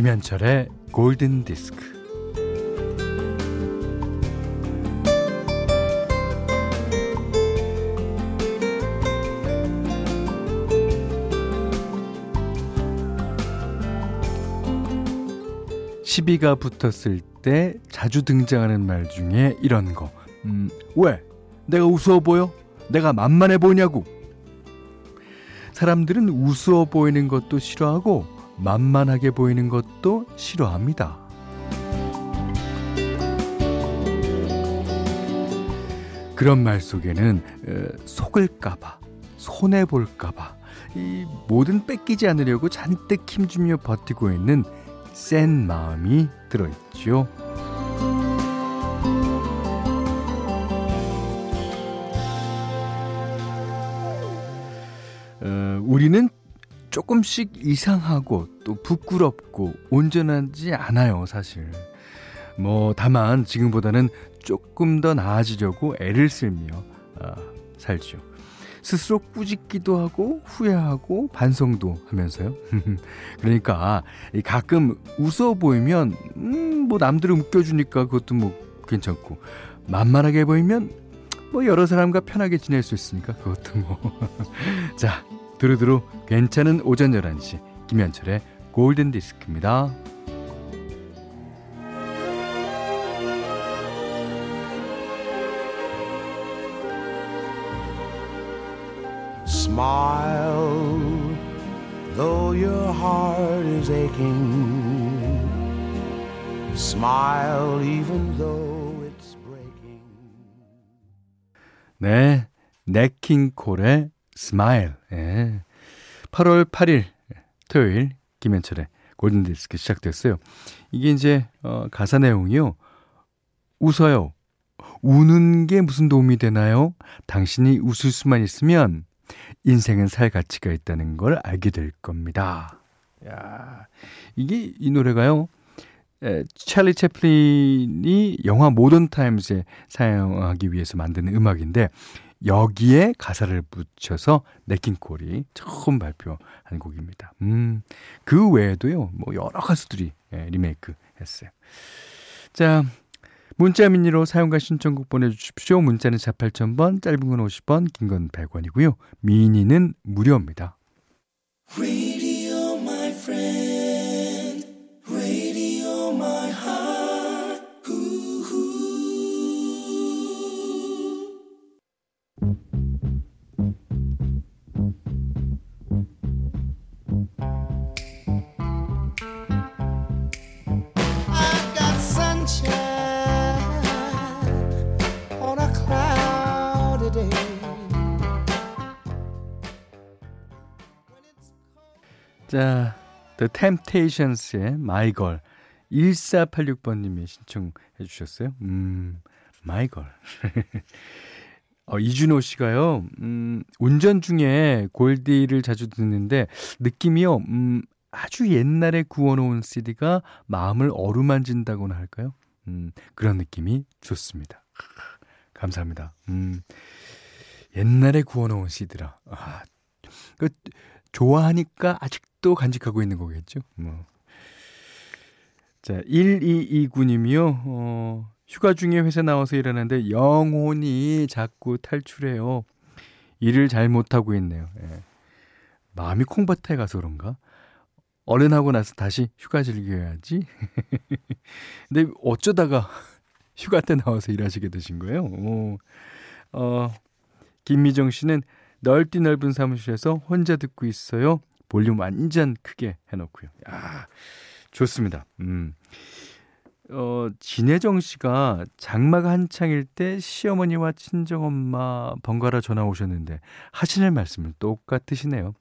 김현철의 골든 디스크. 시비가 붙었을 때 자주 등장하는 말 중에 이런 거. 음, 왜? 내가 우스워 보여? 내가 만만해 보냐고. 사람들은 우스워 보이는 것도 싫어하고 만만하게 보이는 것도 싫어합니다. 그런 말 속에는 어, 속을까봐, 손해볼까봐, 이 모든 뺏기지 않으려고 잔뜩 힘주며 버티고 있는 센 마음이 들어있죠. 어, 우리는 조금씩 이상하고 또 부끄럽고 온전하지 않아요, 사실. 뭐, 다만 지금보다는 조금 더 나아지려고 애를 쓸며 어, 살죠. 스스로 꾸짖기도 하고 후회하고 반성도 하면서요. 그러니까 가끔 웃어 보이면 음 뭐 남들은 웃겨주니까 그것도 뭐 괜찮고 만만하게 보이면 뭐 여러 사람과 편하게 지낼 수 있으니까 그것도 뭐. 자, 두루두루 괜찮은 오전 11시 김현철의 골든 디스크입니다. smile, though your heart is aching. Smile, even though it's breaking. 네, 냇 킹 콜의 Smile. 예. 8월 8일 토요일 김현철의 골든디스크 시작됐어요. 이게 이제 어, 가사 내용이요. 웃어요. 우는 게 무슨 도움이 되나요? 당신이 웃을 수만 있으면 인생은 살 가치가 있다는 걸 알게 될 겁니다. 야, 이게 이 노래가요. 에, 찰리 채플린이 영화 Modern Times에 사용하기 위해서 만든 음악인데 여기에 가사를 붙여서 냇 킹 콜이 처음 발표한 곡입니다. 음, 그 외에도요, 뭐 여러 가수들이 예, 리메이크 했어요. 자, 문자 미니로 사연과 신청곡 보내주십시오. 문자는 4 8,000번, 짧은 건 50원, 긴 건 100원이고요. 미니는 무료입니다. 자, The Temptations의 My Girl. 1486번님이 신청해 주셨어요. 음, My Girl. 어, 이준호 씨가요, 음, 운전 중에 골디를 자주 듣는데, 느낌이요, 음, 아주 옛날에 구워놓은 CD가 마음을 어루만진다고나 할까요? 음, 그런 느낌이 좋습니다. 감사합니다. 음, 옛날에 구워놓은 CD라. 아, 그, 좋아하니까 아직 도 간직하고 있는 거겠죠. 뭐. 자, 1229님이요. 어, 휴가 중에 회사 나와서 일하는데 영혼이 자꾸 탈출해요. 일을 잘 못하고 있네요. 예. 마음이 콩밭에 가서 그런가? 얼른 하고 나서 다시 휴가 즐겨야지. 근데 어쩌다가 휴가 때 나와서 일하시게 되신 거예요? 오. 어, 김미정 씨는 넓디 넓은 사무실에서 혼자 듣고 있어요. 볼륨 완전 크게 해놓고요. 야, 좋습니다. 음. 어, 진혜정 씨가 장마가 한창일 때 시어머니와 친정엄마 번갈아 전화 오셨는데 하시는 말씀은 똑같으시네요.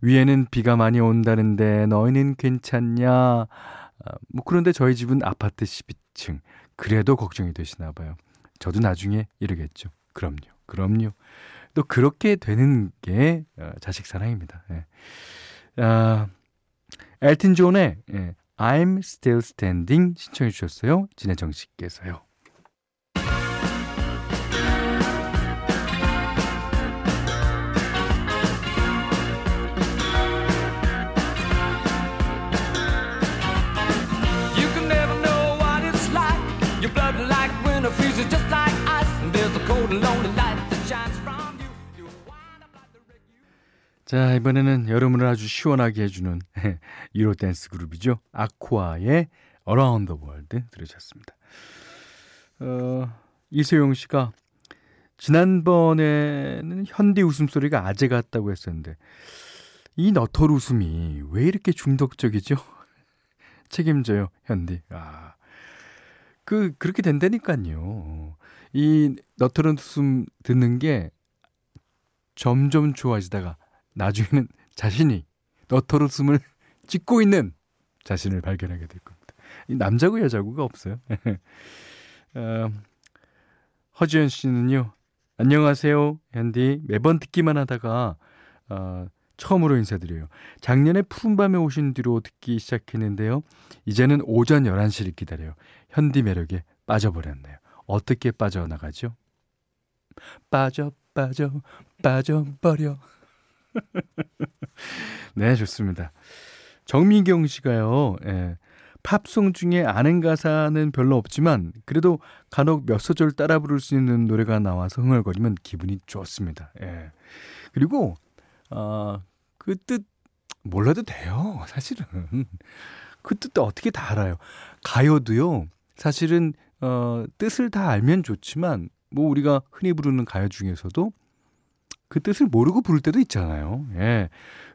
위에는 비가 많이 온다는데 너희는 괜찮냐? 아, 뭐 그런데 저희 집은 아파트 12층. 그래도 걱정이 되시나 봐요. 저도 나중에 이러겠죠. 그럼요. 그럼요. 또 그렇게 되는 게 어, 자식 사랑입니다. 예. 아, 엘튼 존의 예, I'm Still Standing 신청해 주셨어요. 진혜정 씨께서요. 자, 이번에는 여름을 아주 시원하게 해주는 1호 댄스 그룹이죠. 아쿠아의 Around the World 들으셨습니다. 어, 이소영 씨가 지난번에는 현디 웃음소리가 아재 같다고 했었는데 이 너털 웃음이 왜 이렇게 중독적이죠? 책임져요, 현디. 아. 그 그렇게 된다니까요. 이 너털 웃음 듣는 게 점점 좋아지다가 나중에는 자신이 웃음을 찍고 있는 자신을 발견하게 될 겁니다. 이 남자고 여자고가 없어요. 어, 허지연 씨는요. 안녕하세요, 현디. 매번 듣기만 하다가 어, 처음으로 인사드려요. 작년에 푸른밤에 오신 뒤로 듣기 시작했는데요. 이제는 오전 11시를 기다려요. 현디 매력에 빠져버렸네요. 어떻게 빠져나가죠? 빠져, 빠져, 빠져버려. 네, 좋습니다. 정미경 씨가요, 예, 팝송 중에 아는 가사는 별로 없지만 그래도 간혹 몇 소절 따라 부를 수 있는 노래가 나와서 흥얼거리면 기분이 좋습니다. 예. 그리고 어, 그뜻 몰라도 돼요. 사실은 그 뜻도 어떻게 다 알아요. 가요도요. 사실은 어, 뜻을 다 알면 좋지만 뭐 우리가 흔히 부르는 가요 중에서도 그 뜻을 모르고 부를 때도 있잖아요. 예.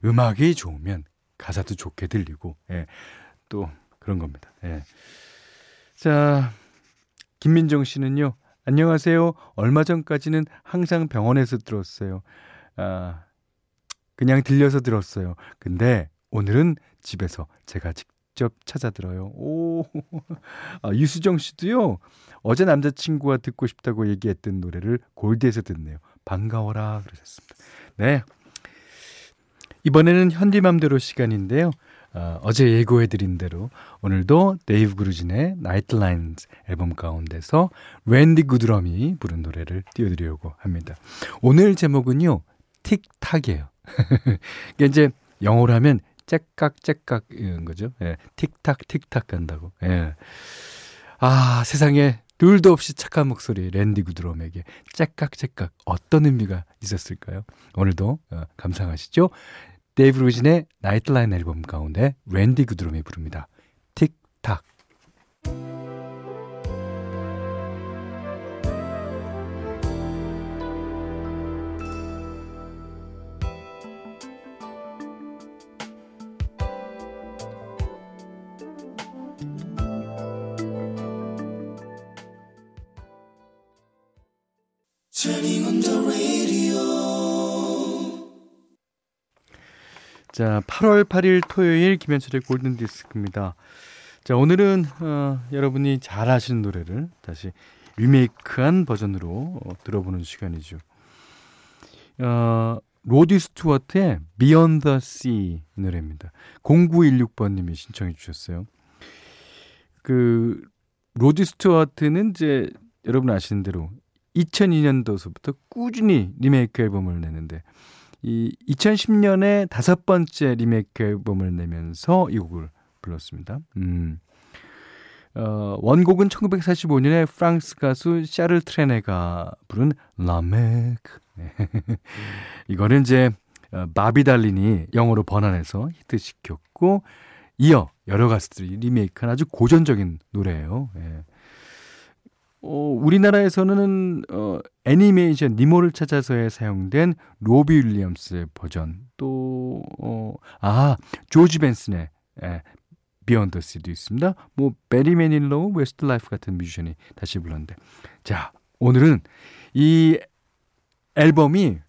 음악이 좋으면 가사도 좋게 들리고 예. 또 그런 겁니다. 예. 자, 김민정 씨는요. 안녕하세요. 얼마 전까지는 항상 병원에서 들었어요. 아, 그냥 들려서 들었어요. 근데 오늘은 집에서 제가 직접 찾아 들어요. 오, 아, 유수정 씨도요. 어제 남자친구가 듣고 싶다고 얘기했던 노래를 골디에서 듣네요. 반가워라 그러셨습니다. 네. 이번에는 현디맘대로 시간인데요. 어, 어제 예고해드린 대로 오늘도 데이브 그루진의 Night Lines 앨범 가운데서 랜디 구드럼이 부른 노래를 띄워드리려고 합니다. 오늘 제목은요 Tick Tock이에요. 이게 이제 영어로 하면 째깍째깍 이런 거죠. 예, tick tock tick tock 간다고. 예. 아 세상에 둘도 없이 착한 목소리 랜디 구드럼에게 째깍째깍 어떤 의미가 있었을까요? 오늘도 어, 감상하시죠. 데이브 그루진의 Night Line 앨범 가운데 랜디 구드럼이 부릅니다. Tick Tock. 자, 8월 8일 토요일 김현철의 골든 디스크입니다. 자, 오늘은 어, 여러분이 잘 아시는 노래를 다시 리메이크한 버전으로 어, 들어보는 시간이죠. 어, 로드 스튜어트의 Beyond the Sea 노래입니다. 0916번님이 신청해 주셨어요. 그 로드 스튜어트는 이제 여러분 아시는 대로 2002년도서부터 꾸준히 리메이크 앨범을 내는데 이 2010년에 다섯 번째 리메이크 앨범을 내면서 이 곡을 불렀습니다. 음. 어, 원곡은 1945년에 프랑스 가수 샤를 트레네가 부른 라메크. 이거는 이제 어, 바비달린이 영어로 번안해서 히트시켰고 이어 여러 가수들이 리메이크한 아주 고전적인 노래예요. 예. 어, 우리나라에서는 어, 애니메이션 니모를 찾아서에 사용된 로비 윌리엄스의 버전 또 어, 아 조지 벤슨의 예, Beyond the Sea도 있습니다. 뭐 베리 매닐로 웨스트 라이프 같은 뮤지션이 다시 불렀는데 자 오늘은 이 앨범이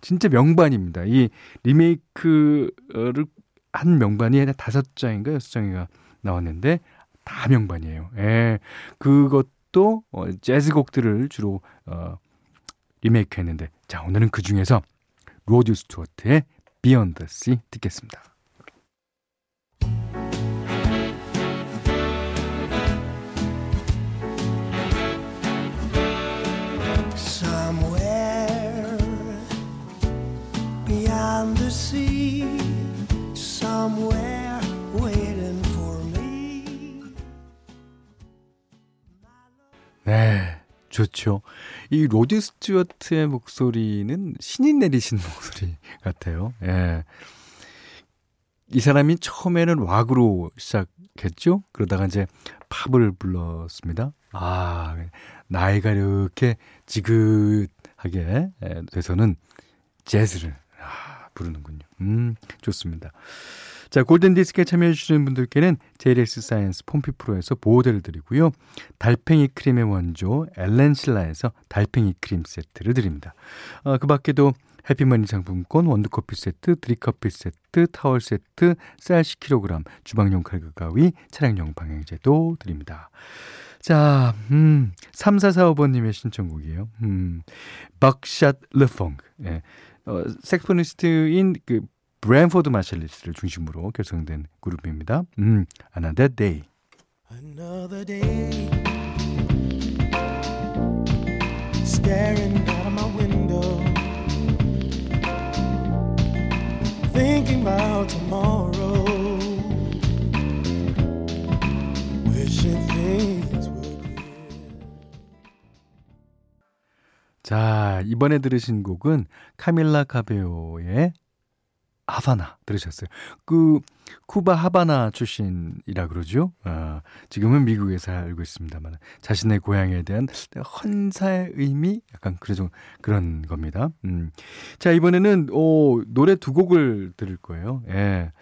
진짜 명반입니다. 이 리메이크를 한 명반이 다섯 장인가 여섯 장인가 나왔는데 다 명반이에요. 예. 그것도 어, 재즈 곡들을 주로 어, 리메이크 했는데 자, 오늘은 그 중에서 로드 스튜어트의 Beyond the Sea 듣겠습니다. 좋죠. 이 로드 스튜어트의 목소리는 신이 내리신 목소리 같아요. 예. 이 사람이 처음에는 락으로 시작했죠. 그러다가 이제 팝을 불렀습니다. 아, 나이가 이렇게 지긋하게 돼서는 재즈를 아, 부르는군요. 음, 좋습니다. 자, 골든디스크에 참여해주시는 분들께는 JLS 사이언스 폼피 프로에서 보호대를 드리고요. 달팽이 크림의 원조 엘렌실라에서 달팽이 크림 세트를 드립니다. 어, 그 밖에도 해피머니 상품권, 원두커피 세트, 드립커피 세트, 타월 세트, 쌀 10kg, 주방용 칼과 가위, 차량용 방향제도 드립니다. 자, 음, 3445번님의 신청곡이에요. 음, Buckshot LeFonque. 예. 어, 섹스포니스트인 그 브랜포드 마샬리스를 중심으로 결성된 그룹입니다. 음, Another Day. Another day Staring out of my window Thinking about tomorrow Wishing things were clear 자, 이번에 들으신 곡은 카밀라 카베오의 하바나 들으셨어요. 그 쿠바 하바나 출신이라 그러죠. 아, 지금은 미국에 살고 있습니다만 자신의 고향에 대한 헌사의 의미 약간 그래서 그런 겁니다. 음. 자 이번에는 오, 노래 두 곡을 들을 거예요. 예.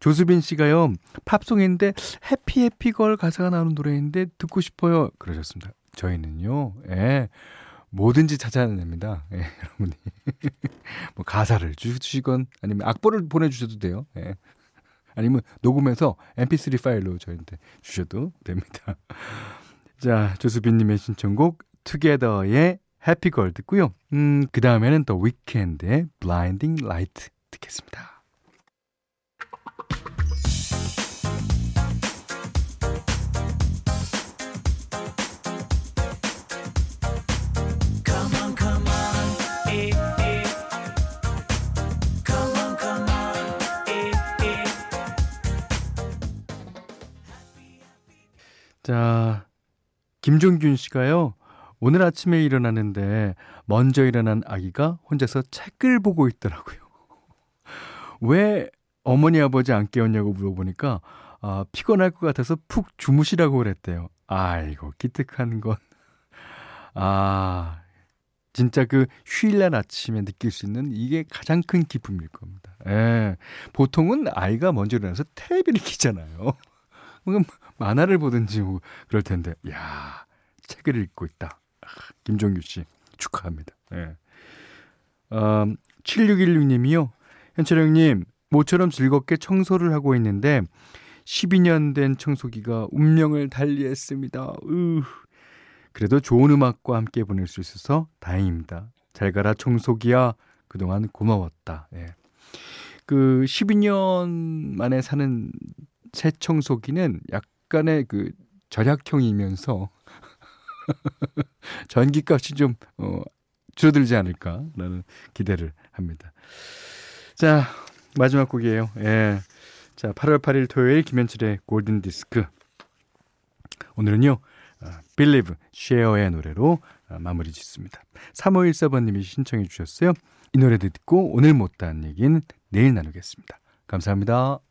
조수빈 씨가요 팝송인데 해피 해피걸 가사가 나오는 노래인데 듣고 싶어요 그러셨습니다. 저희는요. 예. 뭐든지 찾아냅니다. 예, 여러분이. 뭐 가사를 주시건 아니면 악보를 보내주셔도 돼요. 예. 아니면 녹음해서 mp3 파일로 저희한테 주셔도 됩니다. 자, 조수빈님의 신청곡 Together의 Happy Girl 듣고요. 음, 그 다음에는 The Weeknd의 Blinding Light 듣겠습니다. 자, 김종균 씨가요. 오늘 아침에 일어나는데 먼저 일어난 아기가 혼자서 책을 보고 있더라고요. 왜 어머니 아버지 안 깨웠냐고 물어보니까 아, 피곤할 것 같아서 푹 주무시라고 그랬대요. 아이고 기특한 건. 아 진짜 그 휴일날 아침에 느낄 수 있는 이게 가장 큰 기쁨일 겁니다. 예. 보통은 아이가 먼저 일어나서 텔레비를 키잖아요. 만화를 보든지 뭐 그럴 텐데, 야 책을 읽고 있다. 아, 김종규 씨 축하합니다. 예. 음, 7616님이요. 현철 형님, 모처럼 즐겁게 청소를 하고 있는데 12년 된 청소기가 운명을 달리했습니다. 으. 그래도 좋은 음악과 함께 보낼 수 있어서 다행입니다. 잘 가라 청소기야. 그동안 고마웠다. 예. 그 12년 만에 사는 새 청소기는 약간의 그 절약형이면서 전기값이 좀 어, 줄어들지 않을까라는 기대를 합니다. 자 마지막 곡이에요. 예. 자 8월 8일 토요일 김현철의 골든 디스크. 오늘은요. 어, Believe, Share의 노래로 어, 마무리 짓습니다. 3514번님이 신청해 주셨어요. 이 노래 듣고 오늘 못한 얘기는 내일 나누겠습니다. 감사합니다.